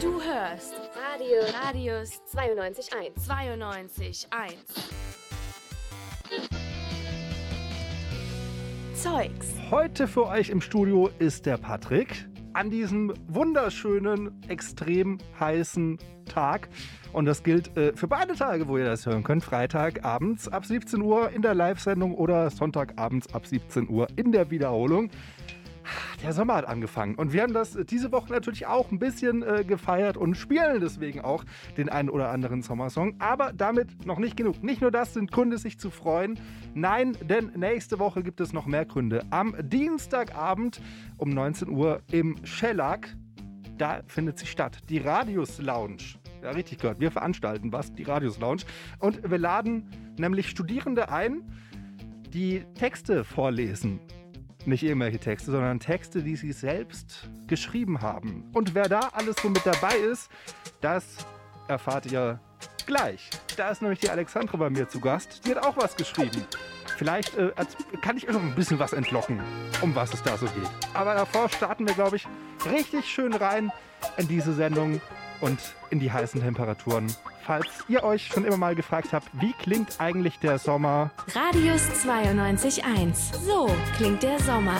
Du hörst Radio Radius 92.1. 92.1. Zeugs. Heute für euch im Studio ist der Patrick an diesem wunderschönen, extrem heißen Tag. Und das gilt äh, für beide Tage, wo ihr das hören könnt. Freitagabends ab 17 Uhr in der Live-Sendung oder Sonntagabends ab 17 Uhr in der Wiederholung. Der Sommer hat angefangen und wir haben das diese Woche natürlich auch ein bisschen äh, gefeiert und spielen deswegen auch den einen oder anderen Sommersong. Aber damit noch nicht genug. Nicht nur das sind Gründe, sich zu freuen. Nein, denn nächste Woche gibt es noch mehr Gründe. Am Dienstagabend um 19 Uhr im Shellac, da findet sie statt. Die Radius Lounge. Ja, richtig gehört. Wir veranstalten was, die Radius Lounge. Und wir laden nämlich Studierende ein, die Texte vorlesen. Nicht irgendwelche Texte, sondern Texte, die sie selbst geschrieben haben. Und wer da alles so mit dabei ist, das erfahrt ihr gleich. Da ist nämlich die Alexandra bei mir zu Gast. Die hat auch was geschrieben. Vielleicht äh, kann ich euch noch ein bisschen was entlocken, um was es da so geht. Aber davor starten wir, glaube ich, richtig schön rein in diese Sendung und in die heißen Temperaturen. Falls ihr euch schon immer mal gefragt habt, wie klingt eigentlich der Sommer Radius 92.1. So klingt der Sommer.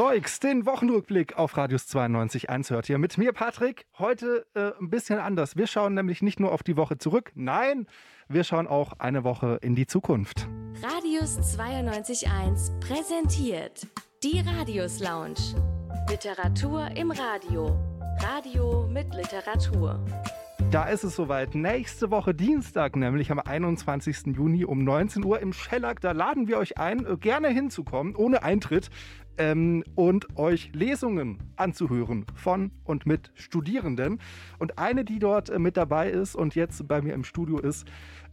Zeugs, den Wochenrückblick auf Radius 92.1 hört ihr mit mir, Patrick. Heute äh, ein bisschen anders. Wir schauen nämlich nicht nur auf die Woche zurück, nein, wir schauen auch eine Woche in die Zukunft. Radius 92.1 präsentiert die Radius Lounge. Literatur im Radio. Radio mit Literatur. Da ist es soweit. Nächste Woche Dienstag, nämlich am 21. Juni um 19 Uhr im Schellack. Da laden wir euch ein, äh, gerne hinzukommen, ohne Eintritt. Ähm, und euch Lesungen anzuhören von und mit Studierenden. Und eine, die dort äh, mit dabei ist und jetzt bei mir im Studio ist,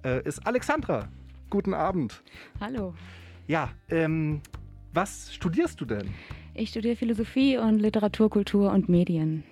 äh, ist Alexandra. Guten Abend. Hallo. Ja, ähm, was studierst du denn? Ich studiere Philosophie und Literatur, Kultur und Medien.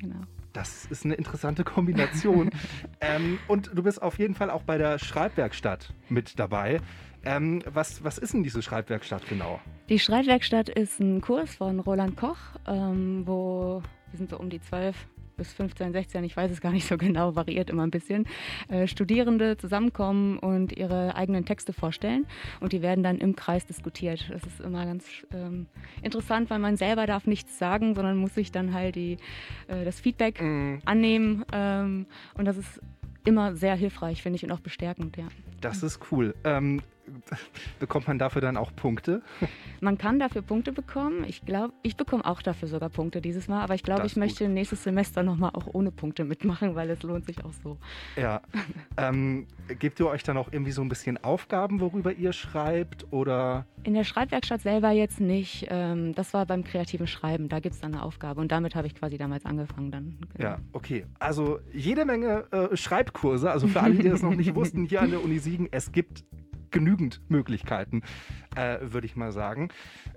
Genau. Das ist eine interessante Kombination. ähm, und du bist auf jeden Fall auch bei der Schreibwerkstatt mit dabei. Ähm, was, was ist denn diese Schreibwerkstatt genau? Die Schreibwerkstatt ist ein Kurs von Roland Koch, ähm, wo wir sind so um die 12 bis 15, 16, ich weiß es gar nicht so genau, variiert immer ein bisschen, äh, Studierende zusammenkommen und ihre eigenen Texte vorstellen und die werden dann im Kreis diskutiert. Das ist immer ganz ähm, interessant, weil man selber darf nichts sagen, sondern muss sich dann halt die, äh, das Feedback annehmen ähm, und das ist immer sehr hilfreich, finde ich, und auch bestärkend, ja. Das ist cool. Ähm, bekommt man dafür dann auch Punkte? Man kann dafür Punkte bekommen. Ich glaube, ich bekomme auch dafür sogar Punkte dieses Mal, aber ich glaube, ich ist möchte nächstes Semester nochmal auch ohne Punkte mitmachen, weil es lohnt sich auch so. Ja. ähm, gebt ihr euch dann auch irgendwie so ein bisschen Aufgaben, worüber ihr schreibt? Oder In der Schreibwerkstatt selber jetzt nicht. Ähm, das war beim kreativen Schreiben. Da gibt es dann eine Aufgabe und damit habe ich quasi damals angefangen dann. Genau. Ja, okay. Also jede Menge äh, Schreibkurse. Also für alle, die das noch nicht wussten, hier an der Uni Siegen, es gibt genügend Möglichkeiten, äh, würde ich mal sagen.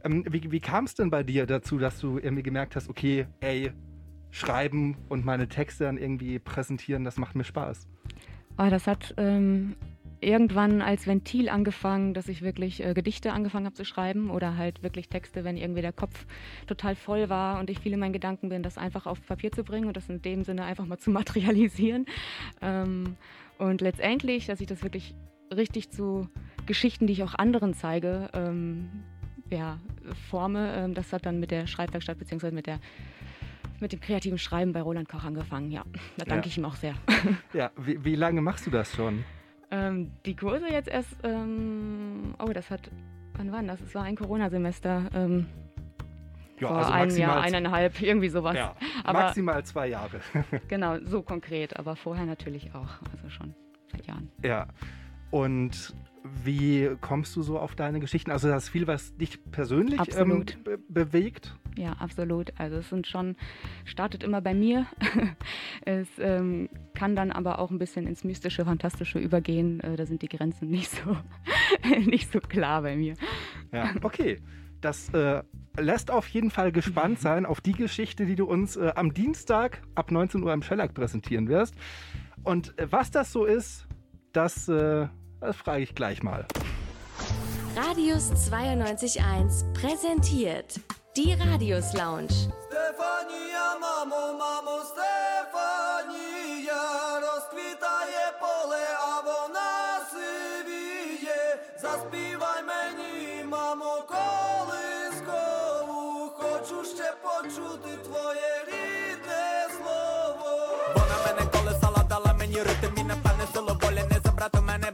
Ähm, wie wie kam es denn bei dir dazu, dass du irgendwie gemerkt hast, okay, ey, schreiben und meine Texte dann irgendwie präsentieren, das macht mir Spaß. Oh, das hat ähm, irgendwann als Ventil angefangen, dass ich wirklich äh, Gedichte angefangen habe zu schreiben oder halt wirklich Texte, wenn irgendwie der Kopf total voll war und ich viel in meinen Gedanken bin, das einfach auf Papier zu bringen und das in dem Sinne einfach mal zu materialisieren. Ähm, und letztendlich, dass ich das wirklich richtig zu Geschichten, die ich auch anderen zeige, ähm, ja, forme, ähm, das hat dann mit der Schreibwerkstatt bzw. mit der mit dem kreativen Schreiben bei Roland Koch angefangen, ja. Da danke Ja. ich ihm auch sehr. Ja, wie, wie lange machst du das schon? Ähm, die Kurse jetzt erst, ähm, oh, das hat, wann war das? Es war ein Corona-Semester. Ähm, vor einem Jahr, eineinhalb, irgendwie sowas. ja, aber- maximal zwei Jahre. Genau, so konkret, aber vorher natürlich auch. Also schon seit Jahren. ja. Und wie kommst du so auf deine Geschichten? Also das ist viel, was dich persönlich ähm, be bewegt. Ja, absolut. Also es sind schon, startet immer bei mir. es ähm, kann dann aber auch ein bisschen ins Mystische, Fantastische übergehen. Äh, da sind die Grenzen nicht so, nicht so klar bei mir. Ja, okay. Das äh, lässt auf jeden Fall gespannt sein auf die Geschichte, die du uns äh, am Dienstag ab 19 Uhr im Schellack präsentieren wirst. Und äh, was das so ist, das, äh, das frage ich gleich mal. Radius 92.1 präsentiert die Radius Lounge. Стефанія, мамо, мамо, Стефанія, розквітає поле, а вона сивіє. Заспівай мені, мамо, колискову, хочу ще почути твоє рідне слово. Вона мене колесала, дала мені ритм і напевне силу волі не забрати мене,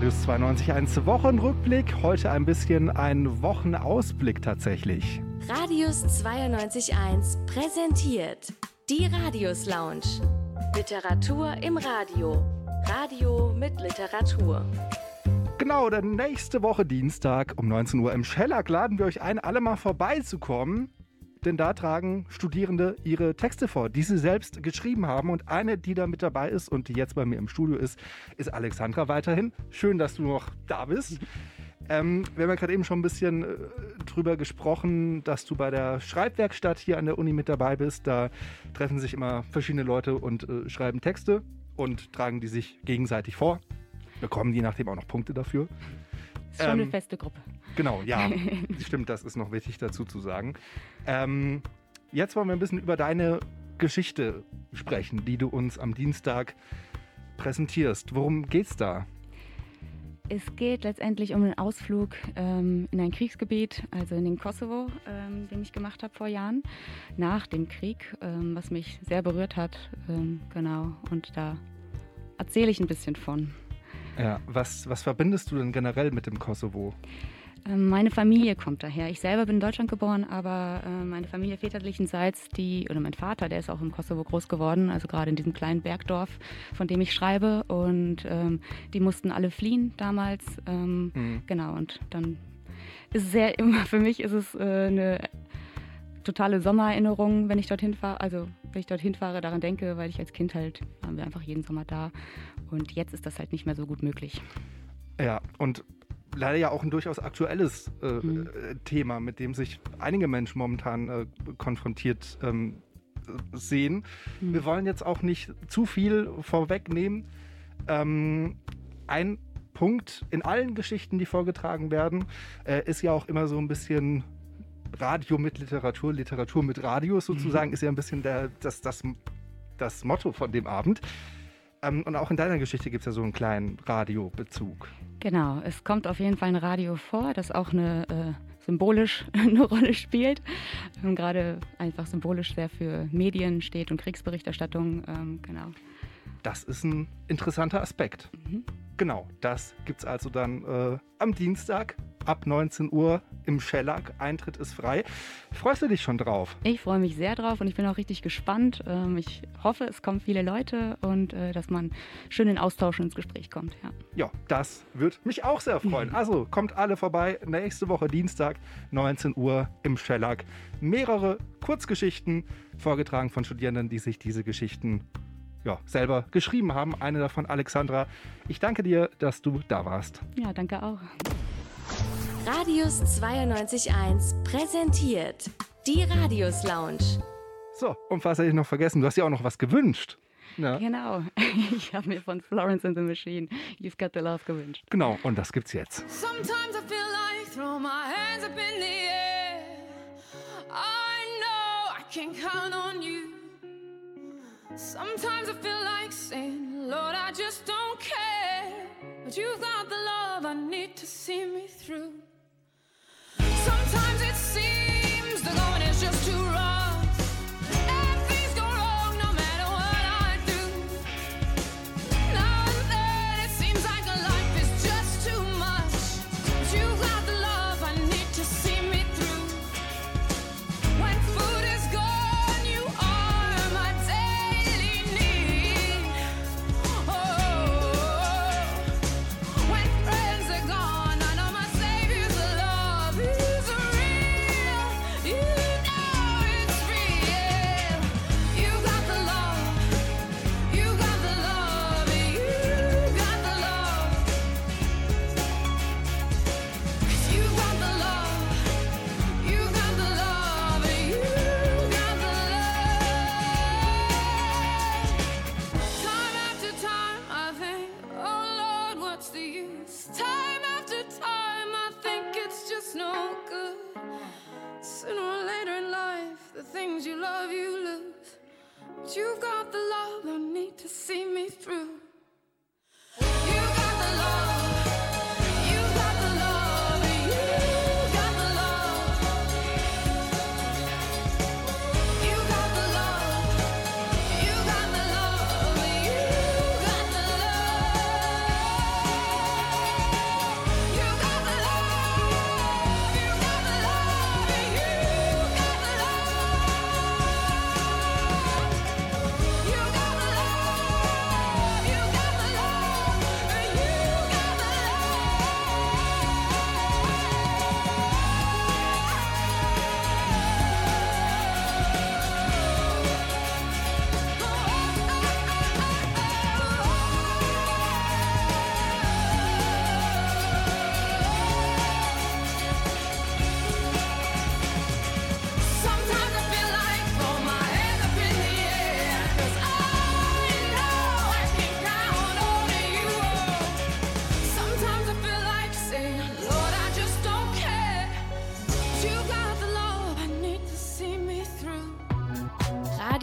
Radius 92.1 Wochenrückblick. Heute ein bisschen ein Wochenausblick tatsächlich. Radius 92.1 präsentiert die Radius Lounge. Literatur im Radio. Radio mit Literatur. Genau, denn nächste Woche Dienstag um 19 Uhr im Schellack laden wir euch ein, alle mal vorbeizukommen. Denn da tragen Studierende ihre Texte vor, die sie selbst geschrieben haben. Und eine, die da mit dabei ist und die jetzt bei mir im Studio ist, ist Alexandra weiterhin. Schön, dass du noch da bist. Ähm, wir haben ja gerade eben schon ein bisschen äh, drüber gesprochen, dass du bei der Schreibwerkstatt hier an der Uni mit dabei bist. Da treffen sich immer verschiedene Leute und äh, schreiben Texte und tragen die sich gegenseitig vor. Bekommen je nachdem auch noch Punkte dafür. Ist schon eine Ähm, feste Gruppe. Genau, ja. Stimmt, das ist noch wichtig dazu zu sagen. Ähm, jetzt wollen wir ein bisschen über deine Geschichte sprechen, die du uns am Dienstag präsentierst. Worum geht's da? Es geht letztendlich um einen Ausflug ähm, in ein Kriegsgebiet, also in den Kosovo, ähm, den ich gemacht habe vor Jahren, nach dem Krieg, ähm, was mich sehr berührt hat. Ähm, genau, und da erzähle ich ein bisschen von. Ja, was, was verbindest du denn generell mit dem Kosovo? Ähm, meine Familie kommt daher. Ich selber bin in Deutschland geboren, aber äh, meine Familie väterlichenseits, die, oder mein Vater, der ist auch im Kosovo groß geworden, also gerade in diesem kleinen Bergdorf, von dem ich schreibe. Und ähm, die mussten alle fliehen damals. Ähm, Mhm. Genau, und dann ist es sehr immer, für mich ist es äh, eine totale Sommererinnerung, wenn ich dorthin fahre. Also wenn ich dorthin fahre, daran denke, weil ich als Kind halt, waren wir einfach jeden Sommer da. Und jetzt ist das halt nicht mehr so gut möglich. Ja, und leider ja auch ein durchaus aktuelles äh, Mhm. äh, Thema, mit dem sich einige Menschen momentan äh, konfrontiert ähm, äh, sehen. Mhm. Wir wollen jetzt auch nicht zu viel vorwegnehmen. Ähm, ein Punkt in allen Geschichten, die vorgetragen werden, äh, ist ja auch immer so ein bisschen Radio mit Literatur, Literatur mit Radio sozusagen, ist ja ein bisschen der, das, das, das Motto von dem Abend. Ähm, und auch in deiner Geschichte gibt es ja so einen kleinen Radiobezug. Genau, es kommt auf jeden Fall ein Radio vor, das auch eine äh, symbolisch eine Rolle spielt. Ähm, Gerade einfach symbolisch sehr für Medien steht und Kriegsberichterstattung. Ähm, genau. Das ist ein interessanter Aspekt. Mhm. Genau, das gibt es also dann äh, am Dienstag ab 19 Uhr im Schellack. Eintritt ist frei. Freust du dich schon drauf? Ich freue mich sehr drauf und ich bin auch richtig gespannt. Ähm, ich hoffe, es kommen viele Leute und äh, dass man schön in Austausch und ins Gespräch kommt. Ja. Ja, das wird mich auch sehr freuen. Also kommt alle vorbei. Nächste Woche Dienstag, 19 Uhr im Schellack. Mehrere Kurzgeschichten vorgetragen von Studierenden, die sich diese Geschichten ja, selber geschrieben haben. Eine davon Alexandra. Ich danke dir, dass du da warst. ja, danke auch. Radius 92.1 präsentiert die Radius Lounge. So, und was hätte ich noch vergessen? Du hast ja auch noch was gewünscht. Ja. Genau. Ich habe mir von Florence and the Machine You've Got the Love gewünscht. Genau, und das gibt's jetzt. Sometimes I feel like throw my hands up in the air. I know I can count on you. Sometimes I feel like saying, Lord, I just don't care. But you got the love I need to see me through. Sometimes it seems the going is just too rough.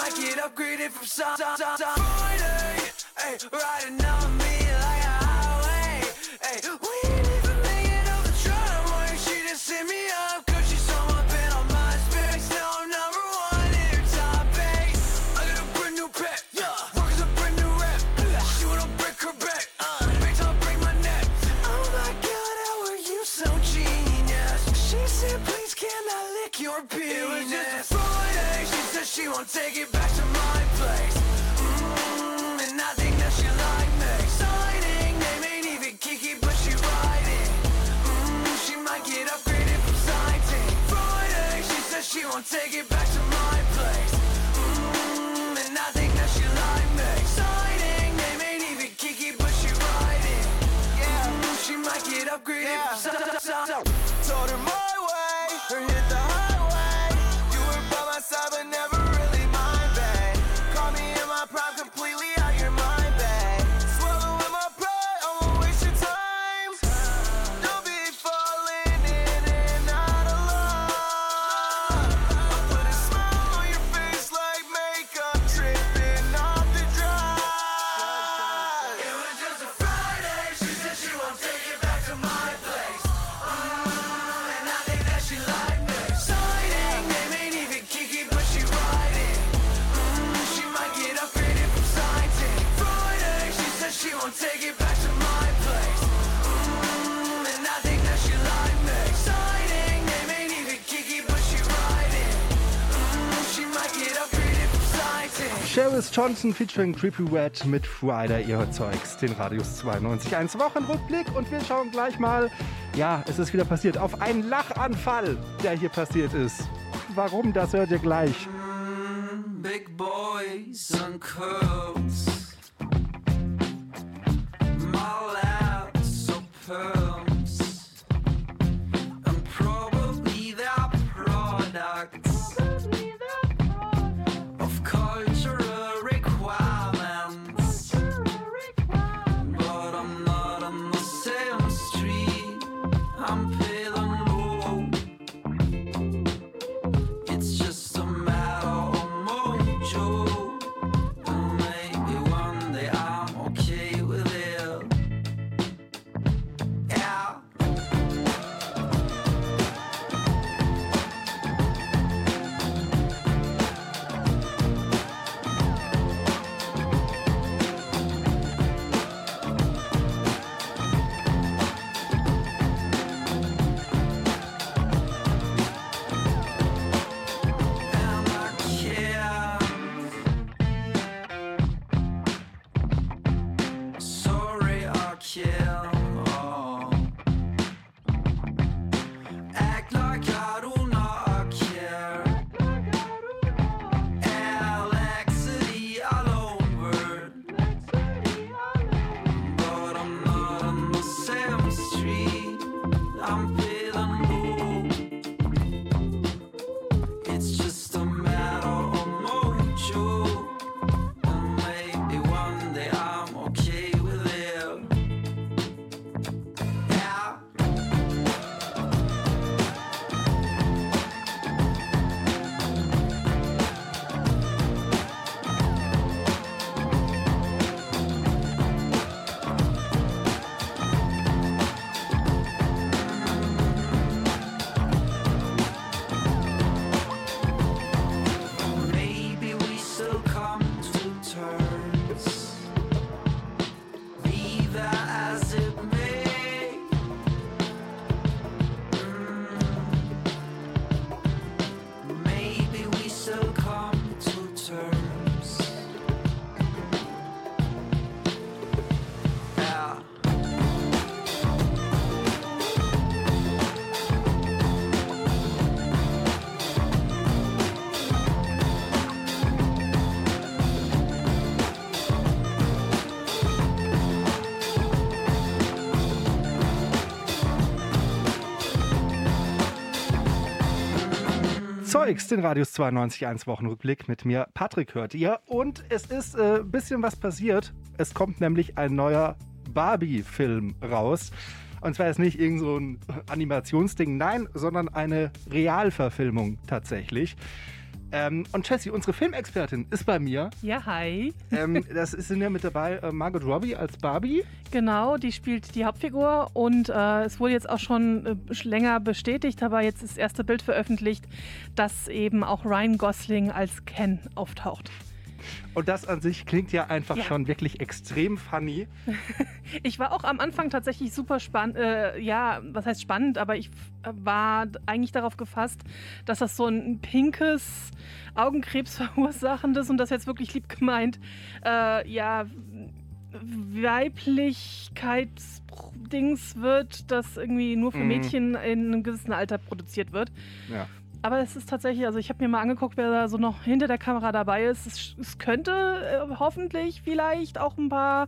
might get upgraded from sun, sun, sun, sun. Friday, ay, riding on me like a highway, ay, gonna take it back to my place. Mm, and I think that she like me. Signing, name ain't even Kiki but she writing. Mm, She might get upgraded from sighting. Friday, she says she won't take it back to my place. Mm, and I think that she me. Signing, name ain't even Kiki but she Yeah, mm, she might get upgraded yeah. Alice Johnson featuring Creepy Red mit Friday, ihr Zeugs, den Radius 92.1 Wochenrückblick und wir schauen gleich mal, ja, es ist wieder passiert, auf einen Lachanfall, der hier passiert ist. Warum, das hört ihr gleich. Big boys and curls. Zeugs, den Radius 92.1 Wochenrückblick mit mir, Patrick hört ihr. Und es ist ein äh, bisschen was passiert. Es kommt nämlich ein neuer Barbie-Film raus. Und zwar ist nicht irgend so ein Animationsding, nein, sondern eine Realverfilmung tatsächlich. Ähm, und Jessie, unsere Filmexpertin, ist bei mir. Ja, hi. Ähm, das ist sind ja mit dabei äh, Margot Robbie als Barbie. Genau, die spielt die Hauptfigur und äh, es wurde jetzt auch schon äh, länger bestätigt, aber jetzt ist das erste Bild veröffentlicht, dass eben auch Ryan Gosling als Ken auftaucht. Und das an sich klingt ja einfach Ja. schon wirklich extrem funny. Ich war auch am Anfang tatsächlich super spannend, äh, ja, was heißt spannend, aber ich war eigentlich darauf gefasst, dass das so ein pinkes, Augenkrebs verursachendes und das jetzt wirklich lieb gemeint, äh, ja, Weiblichkeitsdings wird, das irgendwie nur für Mhm. Mädchen in einem gewissen Alter produziert wird. Ja. Aber es ist tatsächlich, also ich habe mir mal angeguckt, wer da so noch hinter der Kamera dabei ist. Es, es könnte äh, hoffentlich vielleicht auch ein paar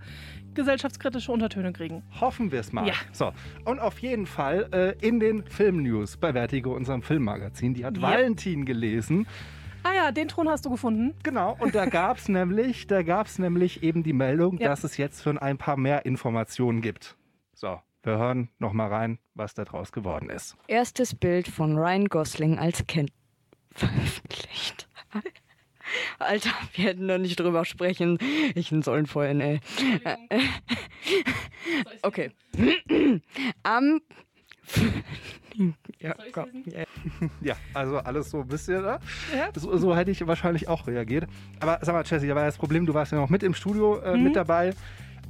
gesellschaftskritische Untertöne kriegen. Hoffen wir es mal. Ja. So, und auf jeden Fall äh, in den Filmnews bei Vertigo, unserem Filmmagazin, die hat Ja. Valentin gelesen. Ah ja, den Ton hast du gefunden. Genau, und da gab es nämlich, da gab's nämlich eben die Meldung, Ja. dass es jetzt schon ein paar mehr Informationen gibt. So, wir hören noch mal rein, was da draus geworden ist. Erstes Bild von Ryan Gosling als Ken veröffentlicht. Alter, wir hätten noch nicht drüber sprechen. Ich sollen vorhin, ey. Okay. Am. ja, komm. Ja. Ja, also alles so ein bisschen, ne? Ja. so, so hätte ich wahrscheinlich auch reagiert. Aber sag mal, Jessie, da war das Problem, du warst ja noch mit im Studio äh, Mhm. mit dabei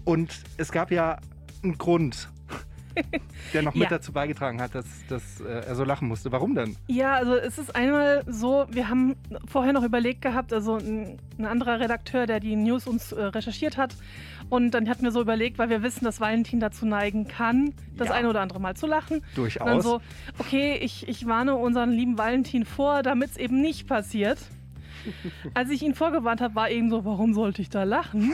und es gab ja einen Grund, der noch mit ja. dazu beigetragen hat, dass, dass äh, er so lachen musste. Warum denn? Ja, also es ist einmal so, wir haben vorher noch überlegt gehabt, also ein, ein anderer Redakteur, der die News uns äh, recherchiert hat. Und dann hatten wir so überlegt, weil wir wissen, dass Valentin dazu neigen kann, das ja. eine oder andere Mal zu lachen. Durchaus. Und dann so, okay, ich, ich warne unseren lieben Valentin vor, damit es eben nicht passiert. Als ich ihn vorgewarnt habe, war eben so, warum sollte ich da lachen?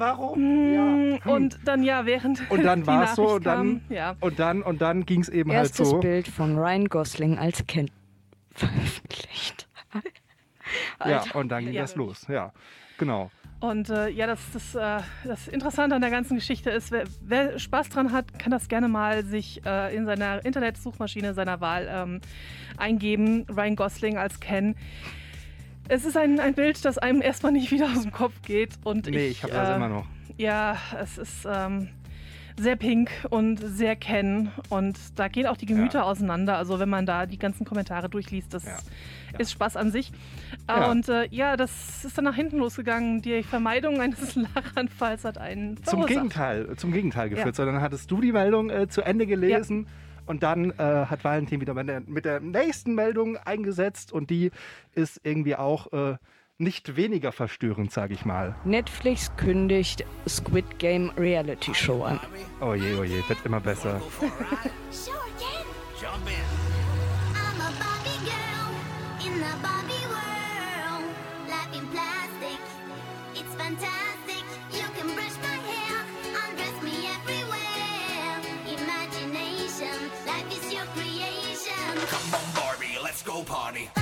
warum? Mm, ja. Hm. Und dann ja, während und dann war so und dann, ja. und dann und dann ging es eben halt Erstes halt so. Erstes Bild von Ryan Gosling als Ken veröffentlicht. ja, also, und dann ging ja. das los. Ja, genau. Und äh, ja, das, das, äh, das Interessante an der ganzen Geschichte ist, wer, wer, Spaß dran hat, kann das gerne mal sich äh, in seiner Internetsuchmaschine seiner Wahl ähm, eingeben. Ryan Gosling als Ken. Es ist ein, ein Bild, das einem erstmal nicht wieder aus dem Kopf geht. Und nee, ich, ich habe äh, das immer noch. Ja, es ist ähm, sehr pink und sehr Ken. Und da gehen auch die Gemüter ja. auseinander. Also wenn man da die ganzen Kommentare durchliest, das ja. Ja. ist Spaß an sich. Und äh, ja, das ist dann nach hinten losgegangen. Die Vermeidung eines Lachanfalls hat einen verursacht. Zum Gegenteil, zum Gegenteil geführt. Sondern hattest du die Meldung äh, zu Ende gelesen. Ja und dann äh, hat Valentin wieder mit der, nächsten Meldung eingesetzt und die ist irgendwie auch äh, nicht weniger verstörend, sage ich mal. Netflix kündigt Squid Game Reality Show an. Oh je, oh je, wird immer besser. in the Barbie world, life plastic, it's fantastic. money.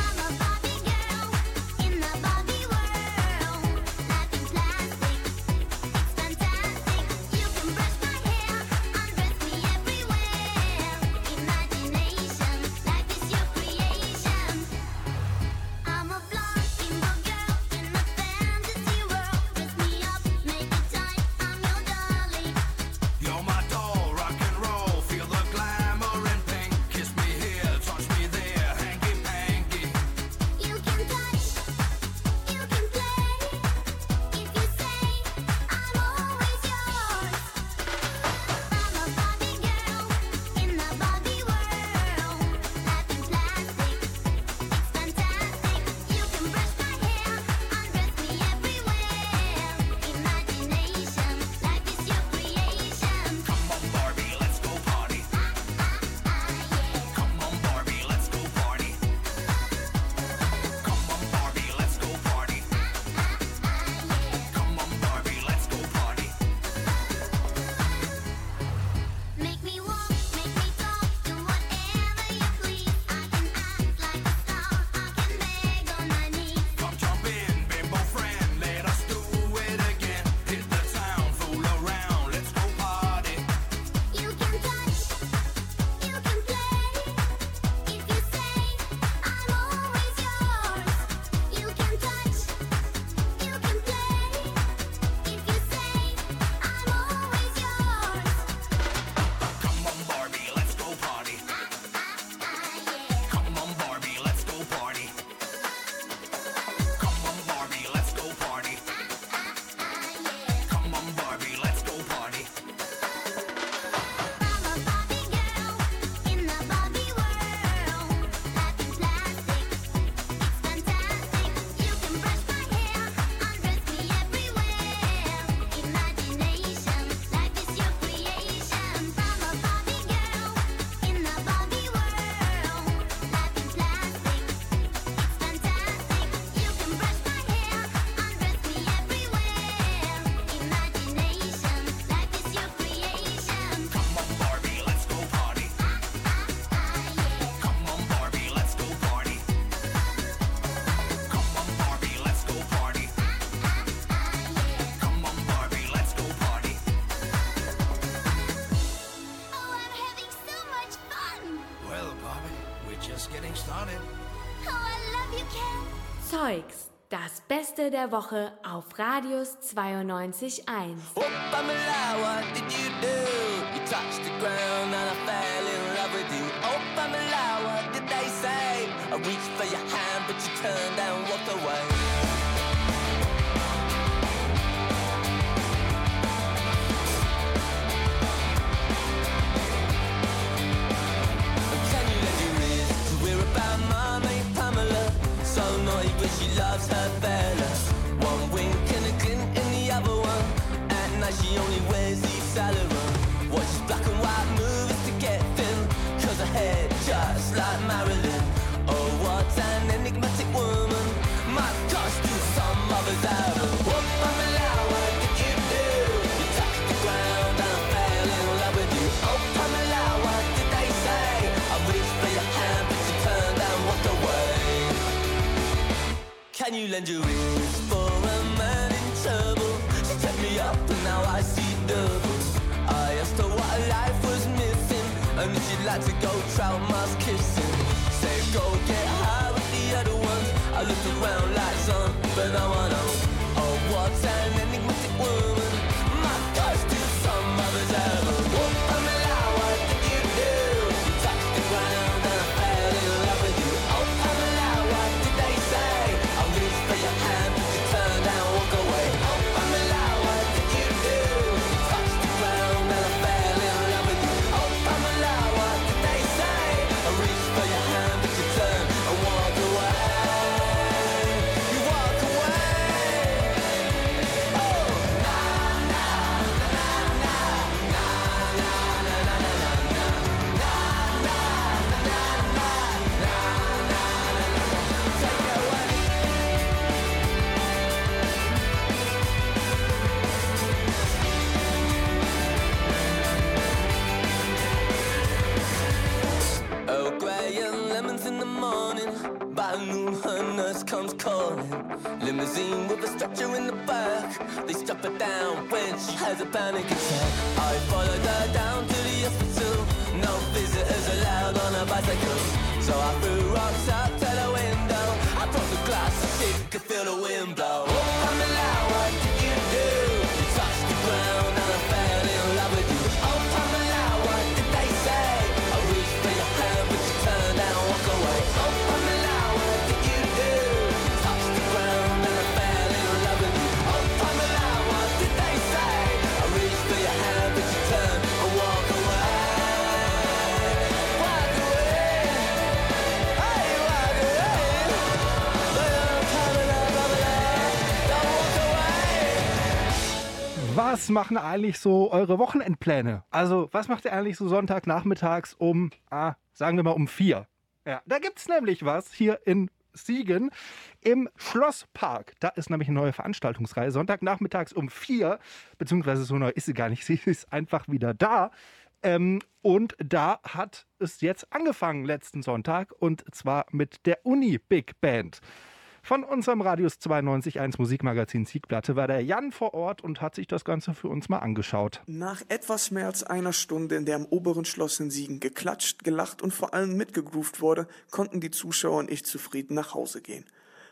Beste der Woche auf Radius 92.1. Opa Can you ears for a man in trouble? She set me up and now I see double. I asked her what her life was missing, and if she'd like to go trout mouse kissing. Say go get high with the other ones. I looked around like some, but no one else. The morning. By noon, her nurse comes calling. Limousine with a stretcher in the back. They strap her down when she has a panic attack. I followed her down to the hospital. No visitors allowed on a bicycle. So I threw rocks out the window. I broke the glass so she could feel the wind blow. Was machen eigentlich so eure Wochenendpläne? Also, was macht ihr eigentlich so Sonntagnachmittags um, ah, sagen wir mal um vier? Ja, da gibt's nämlich was hier in Siegen im Schlosspark. Da ist nämlich eine neue Veranstaltungsreihe. Sonntagnachmittags um vier, beziehungsweise so neu ist sie gar nicht, sie ist einfach wieder da. Ähm, und da hat es jetzt angefangen letzten Sonntag und zwar mit der Uni Big Band. Von unserem Radius 92.1 Musikmagazin Siegplatte war der Jan vor Ort und hat sich das Ganze für uns mal angeschaut. Nach etwas mehr als einer Stunde, in der am oberen Schloss in Siegen geklatscht, gelacht und vor allem mitgegroovt wurde, konnten die Zuschauer und ich zufrieden nach Hause gehen.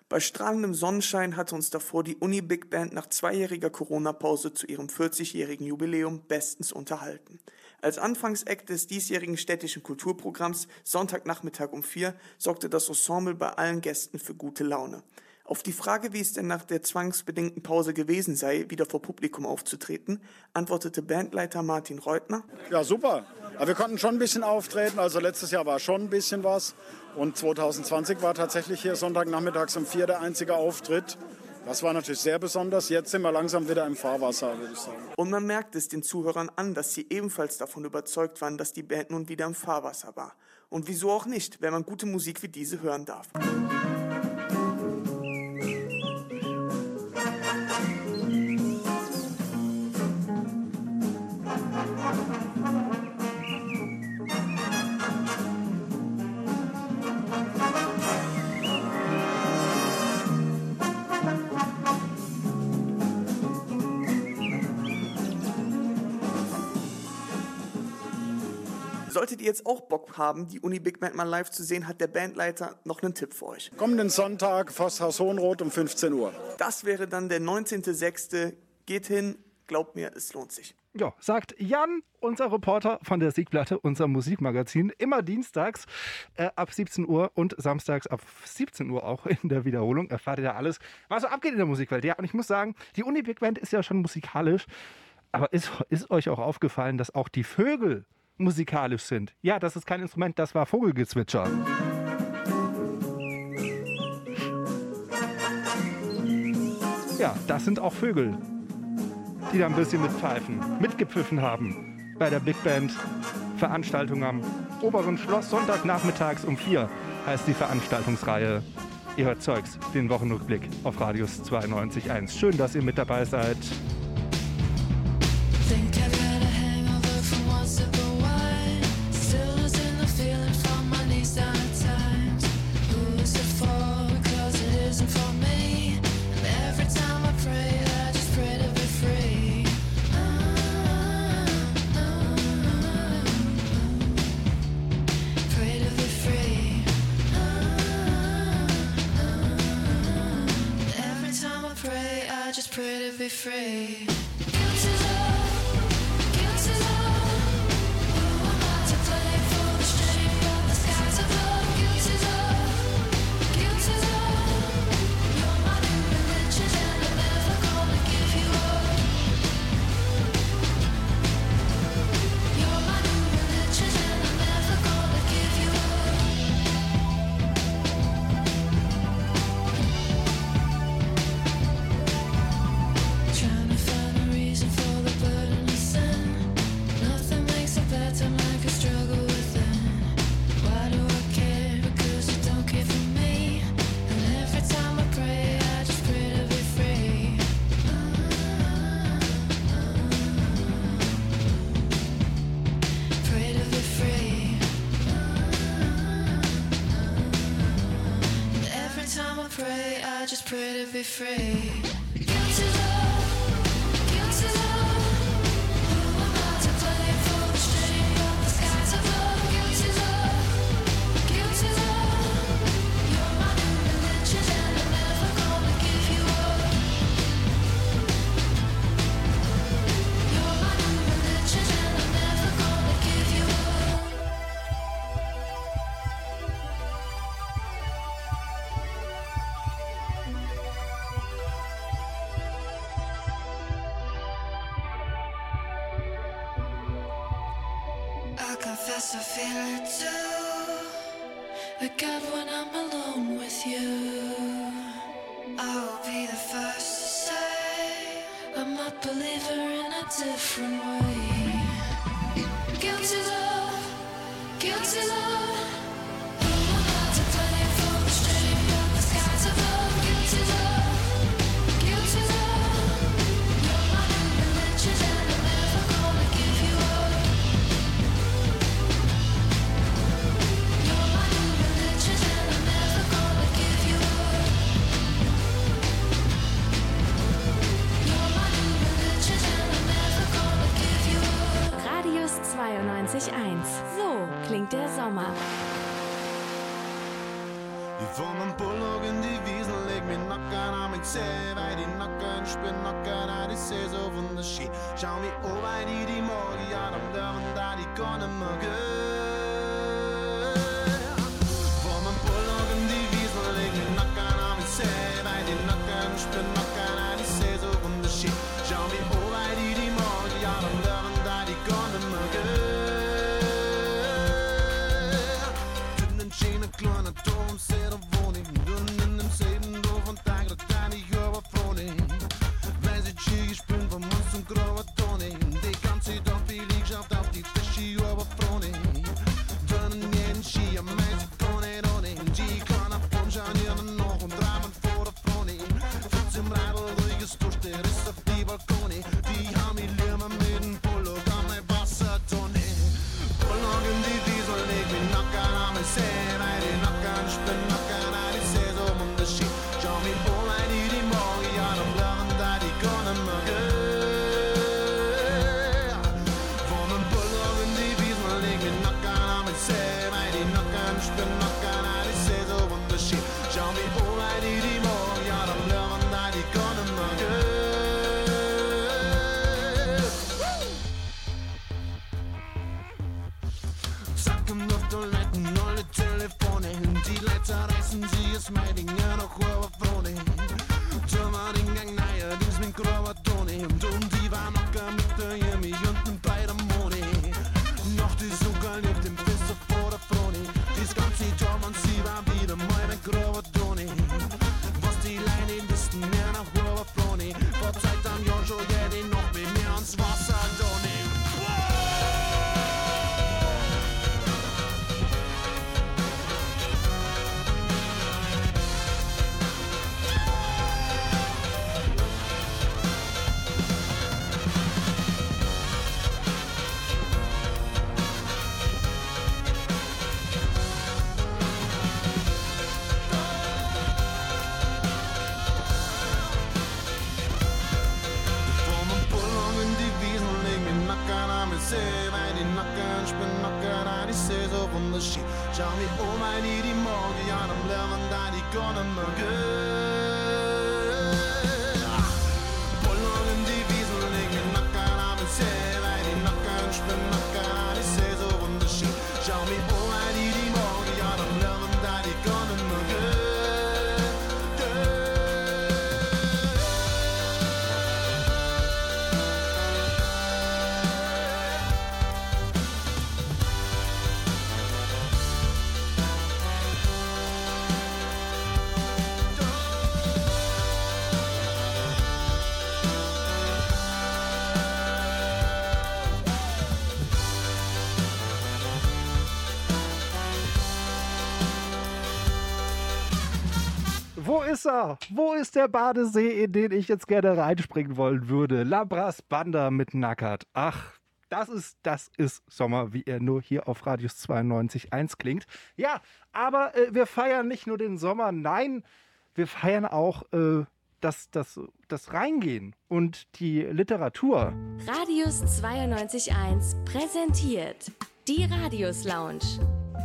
Bei strahlendem Sonnenschein hatte uns davor die Uni Big Band nach zweijähriger Corona-Pause zu ihrem 40-jährigen Jubiläum bestens unterhalten. Als Anfangseck des diesjährigen städtischen Kulturprogramms Sonntagnachmittag um vier sorgte das Ensemble bei allen Gästen für gute Laune. Auf die Frage, wie es denn nach der zwangsbedingten Pause gewesen sei, wieder vor Publikum aufzutreten, antwortete Bandleiter Martin Reutner. Ja, super. Aber wir konnten schon ein bisschen auftreten. Also letztes Jahr war schon ein bisschen was. Und 2020 war tatsächlich hier Sonntagnachmittags um vier der einzige Auftritt. Das war natürlich sehr besonders. Jetzt sind wir langsam wieder im Fahrwasser, würde ich sagen. Und man merkt es den Zuhörern an, dass sie ebenfalls davon überzeugt waren, dass die Band nun wieder im Fahrwasser war. Und wieso auch nicht, wenn man gute Musik wie diese hören darf. Solltet ihr jetzt auch Bock haben, die Uni Big Band mal live zu sehen, hat der Bandleiter noch einen Tipp für euch. Kommenden Sonntag, Forsthaus Hohenroth um 15 Uhr. Das wäre dann der 19.06. Geht hin, glaubt mir, es lohnt sich. Ja, sagt Jan, unser Reporter von der Siegplatte, unser Musikmagazin, immer dienstags äh, ab 17 Uhr und samstags ab 17 Uhr auch in der Wiederholung. Erfahrt ihr da alles, was so abgeht in der Musikwelt. Ja, und ich muss sagen, die Uni Big Band ist ja schon musikalisch, aber ist, ist euch auch aufgefallen, dass auch die Vögel musikalisch sind? Ja, das ist kein Instrument, das war Vogelgezwitscher. Ja, das sind auch Vögel, die da ein bisschen mitpfeifen, mitgepfiffen haben bei der Big Band Veranstaltung am oberen Schloss Sonntagnachmittags um vier heißt die Veranstaltungsreihe. Ihr hört Zeugs, den Wochenrückblick auf Radius 92.1. Schön, dass ihr mit dabei seid. Pray to be free. smiling ist er? Wo ist der Badesee, in den ich jetzt gerne reinspringen wollen würde? Labras Banda mit Nackert. Ach, das ist, das ist Sommer, wie er nur hier auf Radius 92.1 klingt. Ja, aber äh, wir feiern nicht nur den Sommer, nein, wir feiern auch äh, das, das, das Reingehen und die Literatur. Radius 92.1 präsentiert die Radius Lounge.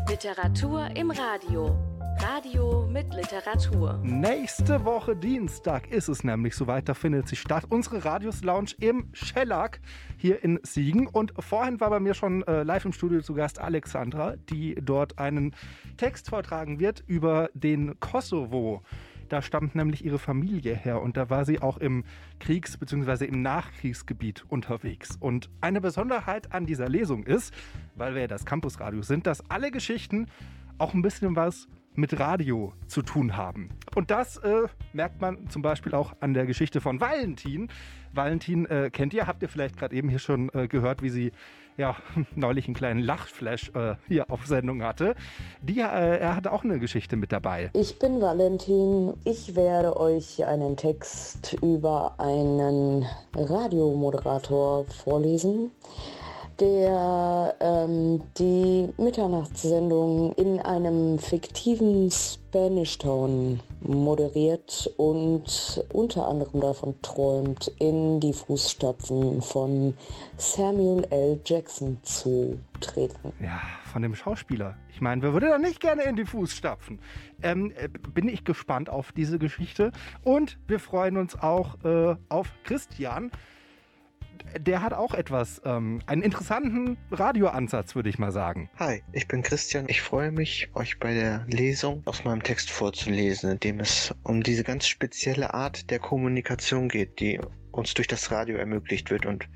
Literatur im Radio. Radio mit Literatur. Nächste Woche Dienstag ist es nämlich soweit, da findet sie statt. Unsere Radius Lounge im Schellack hier in Siegen. Und vorhin war bei mir schon äh, live im Studio zu Gast Alexandra, die dort einen Text vortragen wird über den Kosovo. Da stammt nämlich ihre Familie her und da war sie auch im Kriegs- bzw. im Nachkriegsgebiet unterwegs. Und eine Besonderheit an dieser Lesung ist, weil wir ja das Campusradio sind, dass alle Geschichten auch ein bisschen was mit Radio zu tun haben. Und das äh, merkt man zum Beispiel auch an der Geschichte von Valentin. Valentin äh, kennt ihr, habt ihr vielleicht gerade eben hier schon äh, gehört, wie sie ja neulich einen kleinen Lachflash äh, hier auf Sendung hatte. Die, äh, er hatte auch eine Geschichte mit dabei. Ich bin Valentin. Ich werde euch einen Text über einen Radiomoderator vorlesen, der ähm, die Mitternachtssendung in einem fiktiven Spanish Town moderiert und unter anderem davon träumt, in die Fußstapfen von Samuel L. Jackson zu treten. Ja, von dem Schauspieler. Ich meine, wer würde da nicht gerne in die Fußstapfen? Ähm, äh, bin ich gespannt auf diese Geschichte. Und wir freuen uns auch äh, auf Christian. Der hat auch etwas, ähm, einen interessanten Radioansatz, würde ich mal sagen. Hi, ich bin Christian. Ich freue mich, euch bei der Lesung aus meinem Text vorzulesen, in dem es um diese ganz spezielle Art der Kommunikation geht, die uns durch das Radio ermöglicht wird und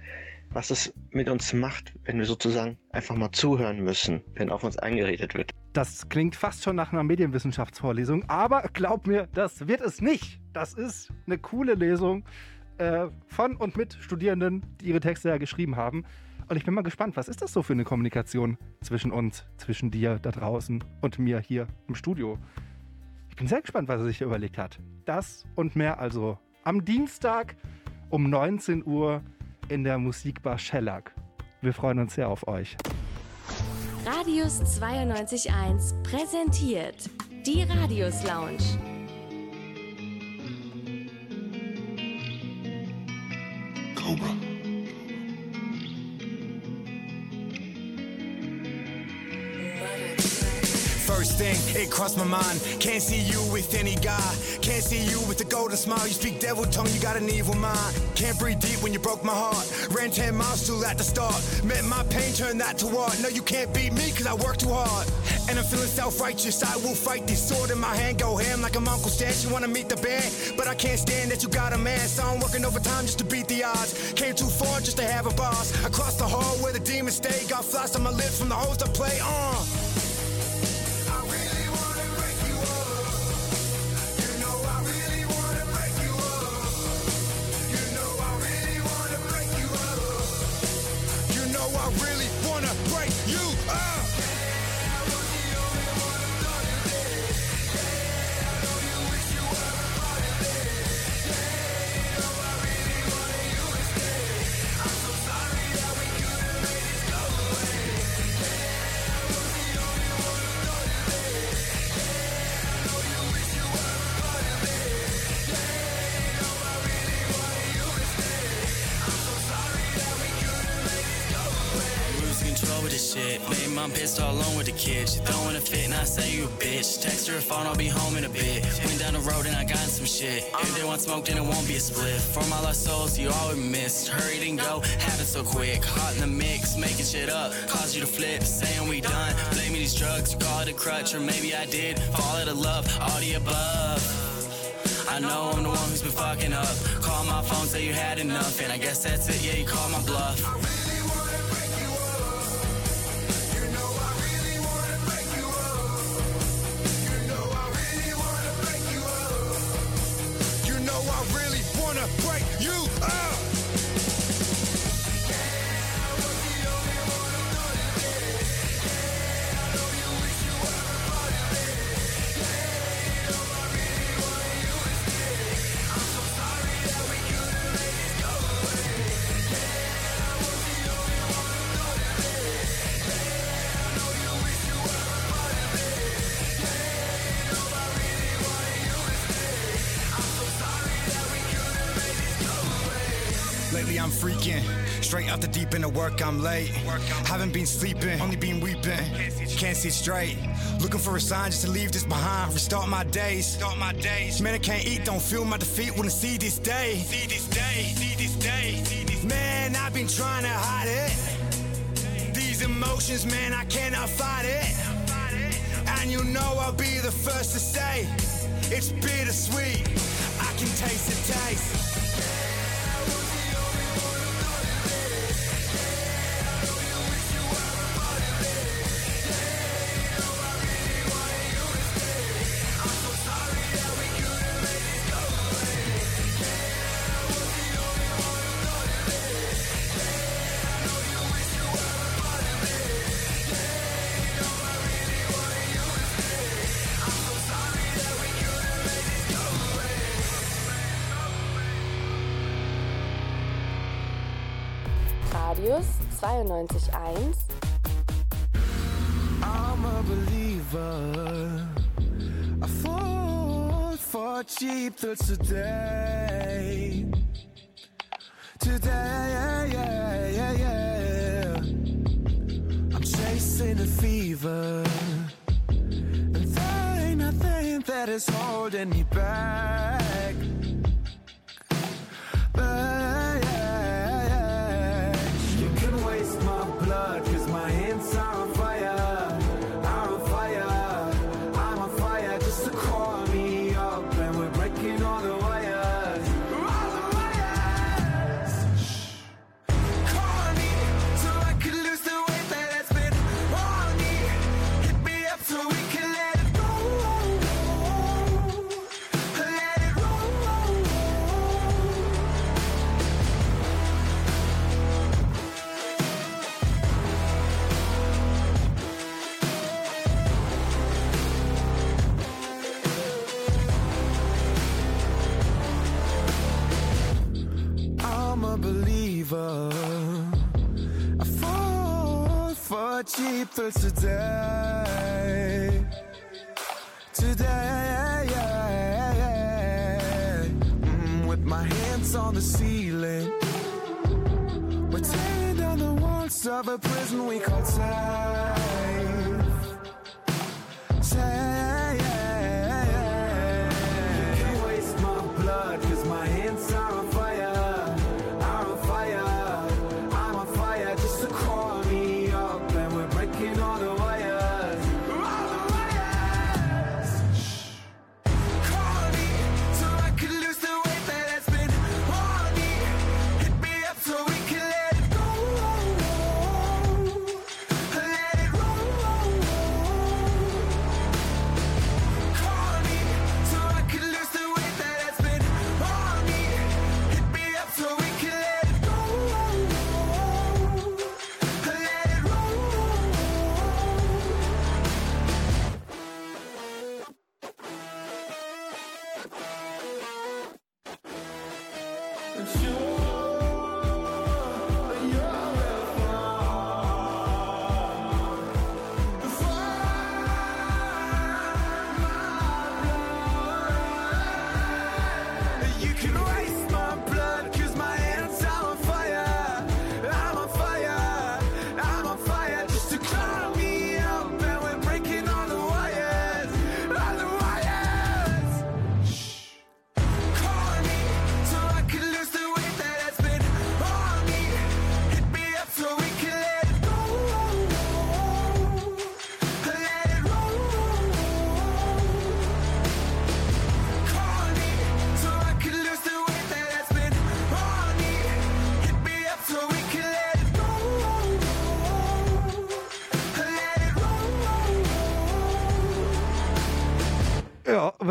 was es mit uns macht, wenn wir sozusagen einfach mal zuhören müssen, wenn auf uns eingeredet wird. Das klingt fast schon nach einer Medienwissenschaftsvorlesung, aber glaub mir, das wird es nicht. Das ist eine coole Lesung äh, von und mit Studierenden, die ihre Texte ja geschrieben haben. Und ich bin mal gespannt, was ist das so für eine Kommunikation zwischen uns, zwischen dir da draußen und mir hier im Studio? Ich bin sehr gespannt, was er sich überlegt hat. Das und mehr also am Dienstag um 19 Uhr in der Musikbar Schellack. Wir freuen uns sehr auf euch. Radius 92.1 präsentiert die Radius Lounge. Cobra. Thing, it crossed my mind. Can't see you with any guy. Can't see you with a golden smile. You speak devil tongue, you got an evil mind. Can't breathe deep when you broke my heart. Ran 10 miles still at the start. Met my pain, turned that to art. No, you can't beat me, cause I work too hard. And I'm feeling self righteous. I will fight this sword in my hand. Go ham like I'm Uncle Stan. You wanna meet the band, but I can't stand that you got a man. So I'm working overtime just to beat the odds. Came too far just to have a boss. Across the hall where the demons stay. Got flies on my lips from the hoes I play. Uh. Kids. You throwing a fit and I say you a bitch. Text her a phone, I'll be home in a bit. Went down the road and I got some shit. If they want smoke, then it won't be a split. For my lost souls, you always missed. Hurried and go, happened so quick. Hot in the mix, making shit up. Cause you to flip, saying we done. Blaming these drugs, call it a crutch, or maybe I did. Fall out of love, all the above. I know I'm the one who's been fucking up. Call my phone, say you had enough, and I guess that's it. Yeah, you call my bluff. Haven't been sleeping, only been weeping. Can't see straight. Looking for a sign just to leave this behind. Restart my days. Start my days. Man, I can't eat, don't feel my defeat. Wanna see this day. See this day. See this day. See this Man, I've been trying to hide it. These emotions, man, I cannot fight it. And you know I'll be the first to say it's bittersweet. I can taste the taste. Radius 92.1. I'm a believer. I fall for cheap thrills today. Today, yeah, yeah, yeah. I'm chasing a fever. And there ain't nothing that is holding me. Back. Cheap today. Today, Mm, with my hands on the ceiling. We're tearing down the walls of a prison we call time.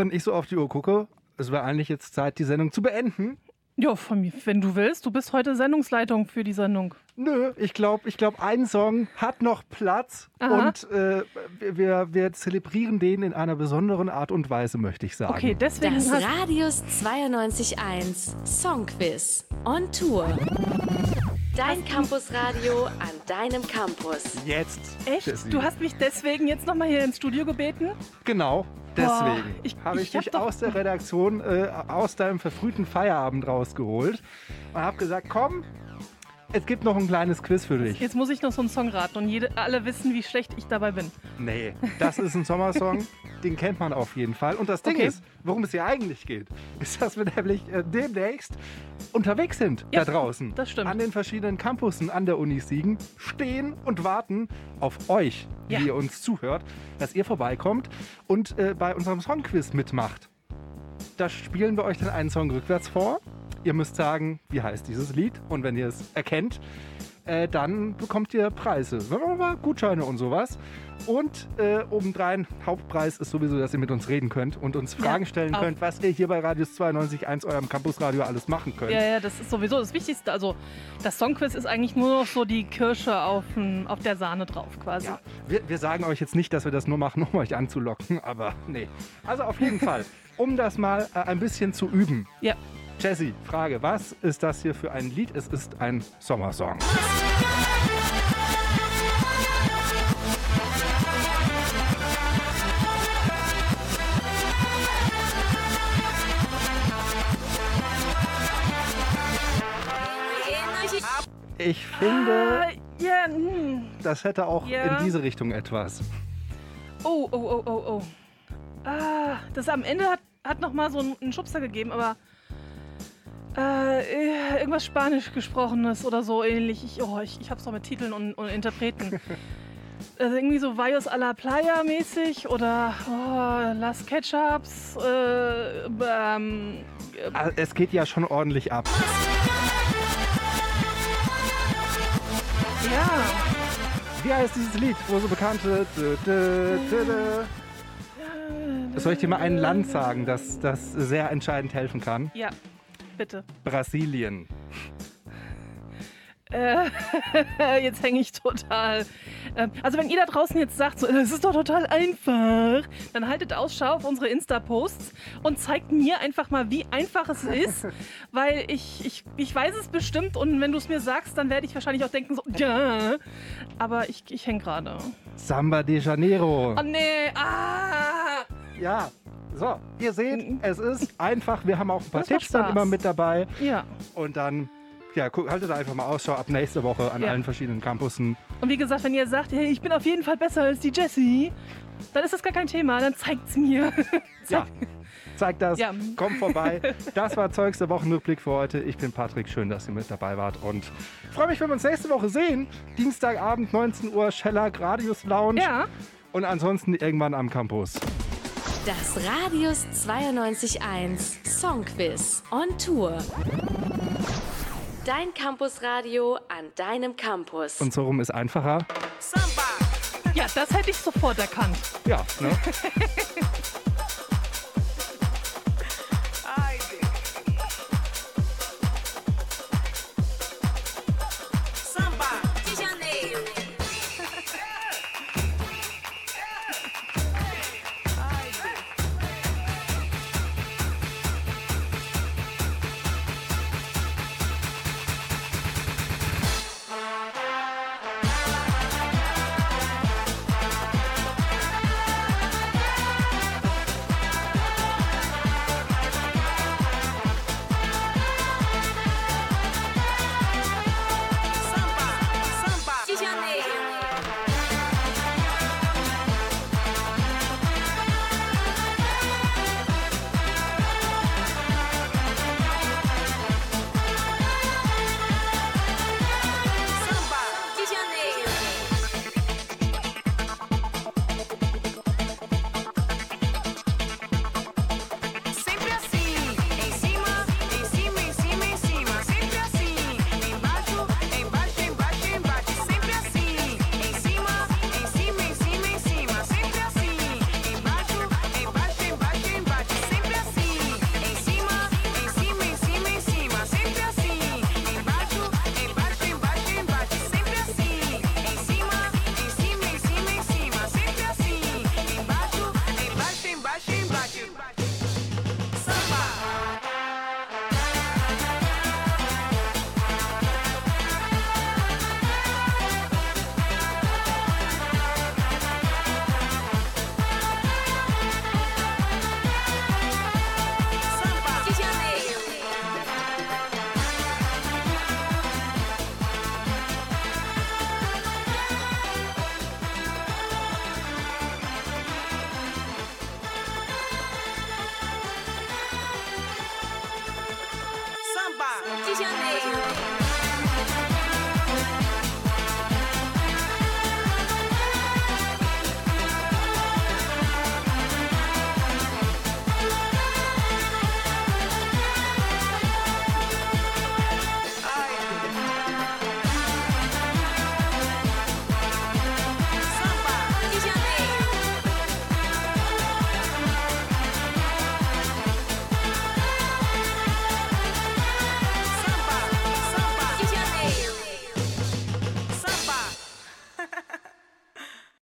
Während ich so auf die Uhr gucke, es wäre eigentlich jetzt Zeit, die Sendung zu beenden. Ja, von mir, wenn du willst. Du bist heute Sendungsleitung für die Sendung. Nö, ich glaube, ich glaub, ein Song hat noch Platz Aha. und äh, wir, wir zelebrieren den in einer besonderen Art und Weise, möchte ich sagen. Okay, deswegen Das Radius 92.1 Songquiz on Tour. Dein Campusradio an deinem Campus. Jetzt. Echt? Jessie. Du hast mich deswegen jetzt nochmal hier ins Studio gebeten? Genau, Boah, deswegen ich- habe ich, ich hab dich aus der Redaktion, äh, aus deinem verfrühten Feierabend rausgeholt und habe gesagt, komm, es gibt noch ein kleines Quiz für dich. Jetzt muss ich noch so einen Song raten und jede, alle wissen, wie schlecht ich dabei bin. Nee, das ist ein Sommersong, den kennt man auf jeden Fall. Und das Ding Okay. ist, worum es hier eigentlich geht, ist, dass wir nämlich äh, demnächst unterwegs sind Ja, da draußen. das stimmt. An den verschiedenen Campussen an der Uni Siegen stehen und warten auf euch, Ja. die ihr uns zuhört, dass ihr vorbeikommt und äh, bei unserem Songquiz mitmacht. Da spielen wir euch dann einen Song rückwärts vor. Ihr müsst sagen, wie heißt dieses Lied. Und wenn ihr es erkennt, äh, dann bekommt ihr Preise. Gutscheine und sowas. Und äh, obendrein, Hauptpreis ist sowieso, dass ihr mit uns reden könnt und uns Ja, Fragen stellen auch. könnt, was ihr hier bei Radius 92.1, eurem Campusradio, alles machen könnt. Ja, ja, das ist sowieso das Wichtigste. Also, das Songquiz ist eigentlich nur noch so die Kirsche auf, auf der Sahne drauf, quasi. Ja, wir, wir sagen euch jetzt nicht, dass wir das nur machen, um euch anzulocken, aber nee. Also auf jeden Fall, um das mal äh, ein bisschen zu üben. Ja. Jessie, Frage, was ist das hier für ein Lied? Es ist ein Sommersong. Ich finde, Ah, ja, hm. das hätte auch Ja. in diese Richtung etwas. Oh, oh, oh, oh, oh. Ah, das am Ende hat, hat noch mal so einen, einen Schubser gegeben, aber äh, irgendwas Spanisch gesprochenes oder so ähnlich. Ich, oh, ich, ich hab's doch mit Titeln und, und Interpreten. Also irgendwie so Valles a la Playa mäßig oder oh, Las Ketchups. Äh, ähm, Ah, Es geht ja schon ordentlich ab. ja. Wie heißt dieses Lied, wo so bekannte... dö, dö, dö. Soll ich dir mal ein Land sagen, das, das sehr entscheidend helfen kann? Ja, bitte. Brasilien. Äh, jetzt hänge ich total. Ähm, also wenn ihr da draußen jetzt sagt, so, das ist doch total einfach, dann haltet Ausschau auf unsere Insta-Posts und zeigt mir einfach mal, wie einfach es ist, weil ich, ich, ich weiß es bestimmt und wenn du es mir sagst, dann werde ich wahrscheinlich auch denken, so, ja, aber ich, ich hänge gerade. Samba de Janeiro. Oh nee, ah! Ja, so, ihr seht, es ist einfach. Wir haben auch ein paar Das Tipps dann immer mit dabei. Ja. Und dann, ja, haltet einfach mal Ausschau ab nächste Woche an Ja. allen verschiedenen Campussen. Und wie gesagt, wenn ihr sagt, hey, ich bin auf jeden Fall besser als die Jessie, dann ist das gar kein Thema, dann zeigt's mir. Ja, zeigt das, Ja. kommt vorbei. Das war Zeugs der Wochenrückblick für heute. Ich bin Patrick, schön, dass ihr mit dabei wart und freue mich, wenn wir uns nächste Woche sehen. Dienstagabend, 19 Uhr, Schellack, Radius Lounge. Ja. Und ansonsten irgendwann am Campus. Das Radius 92.1 Songquiz on Tour. Dein Campusradio an deinem Campus. Und so rum ist einfacher. Ja, das hätte ich sofort erkannt. Ja, ne?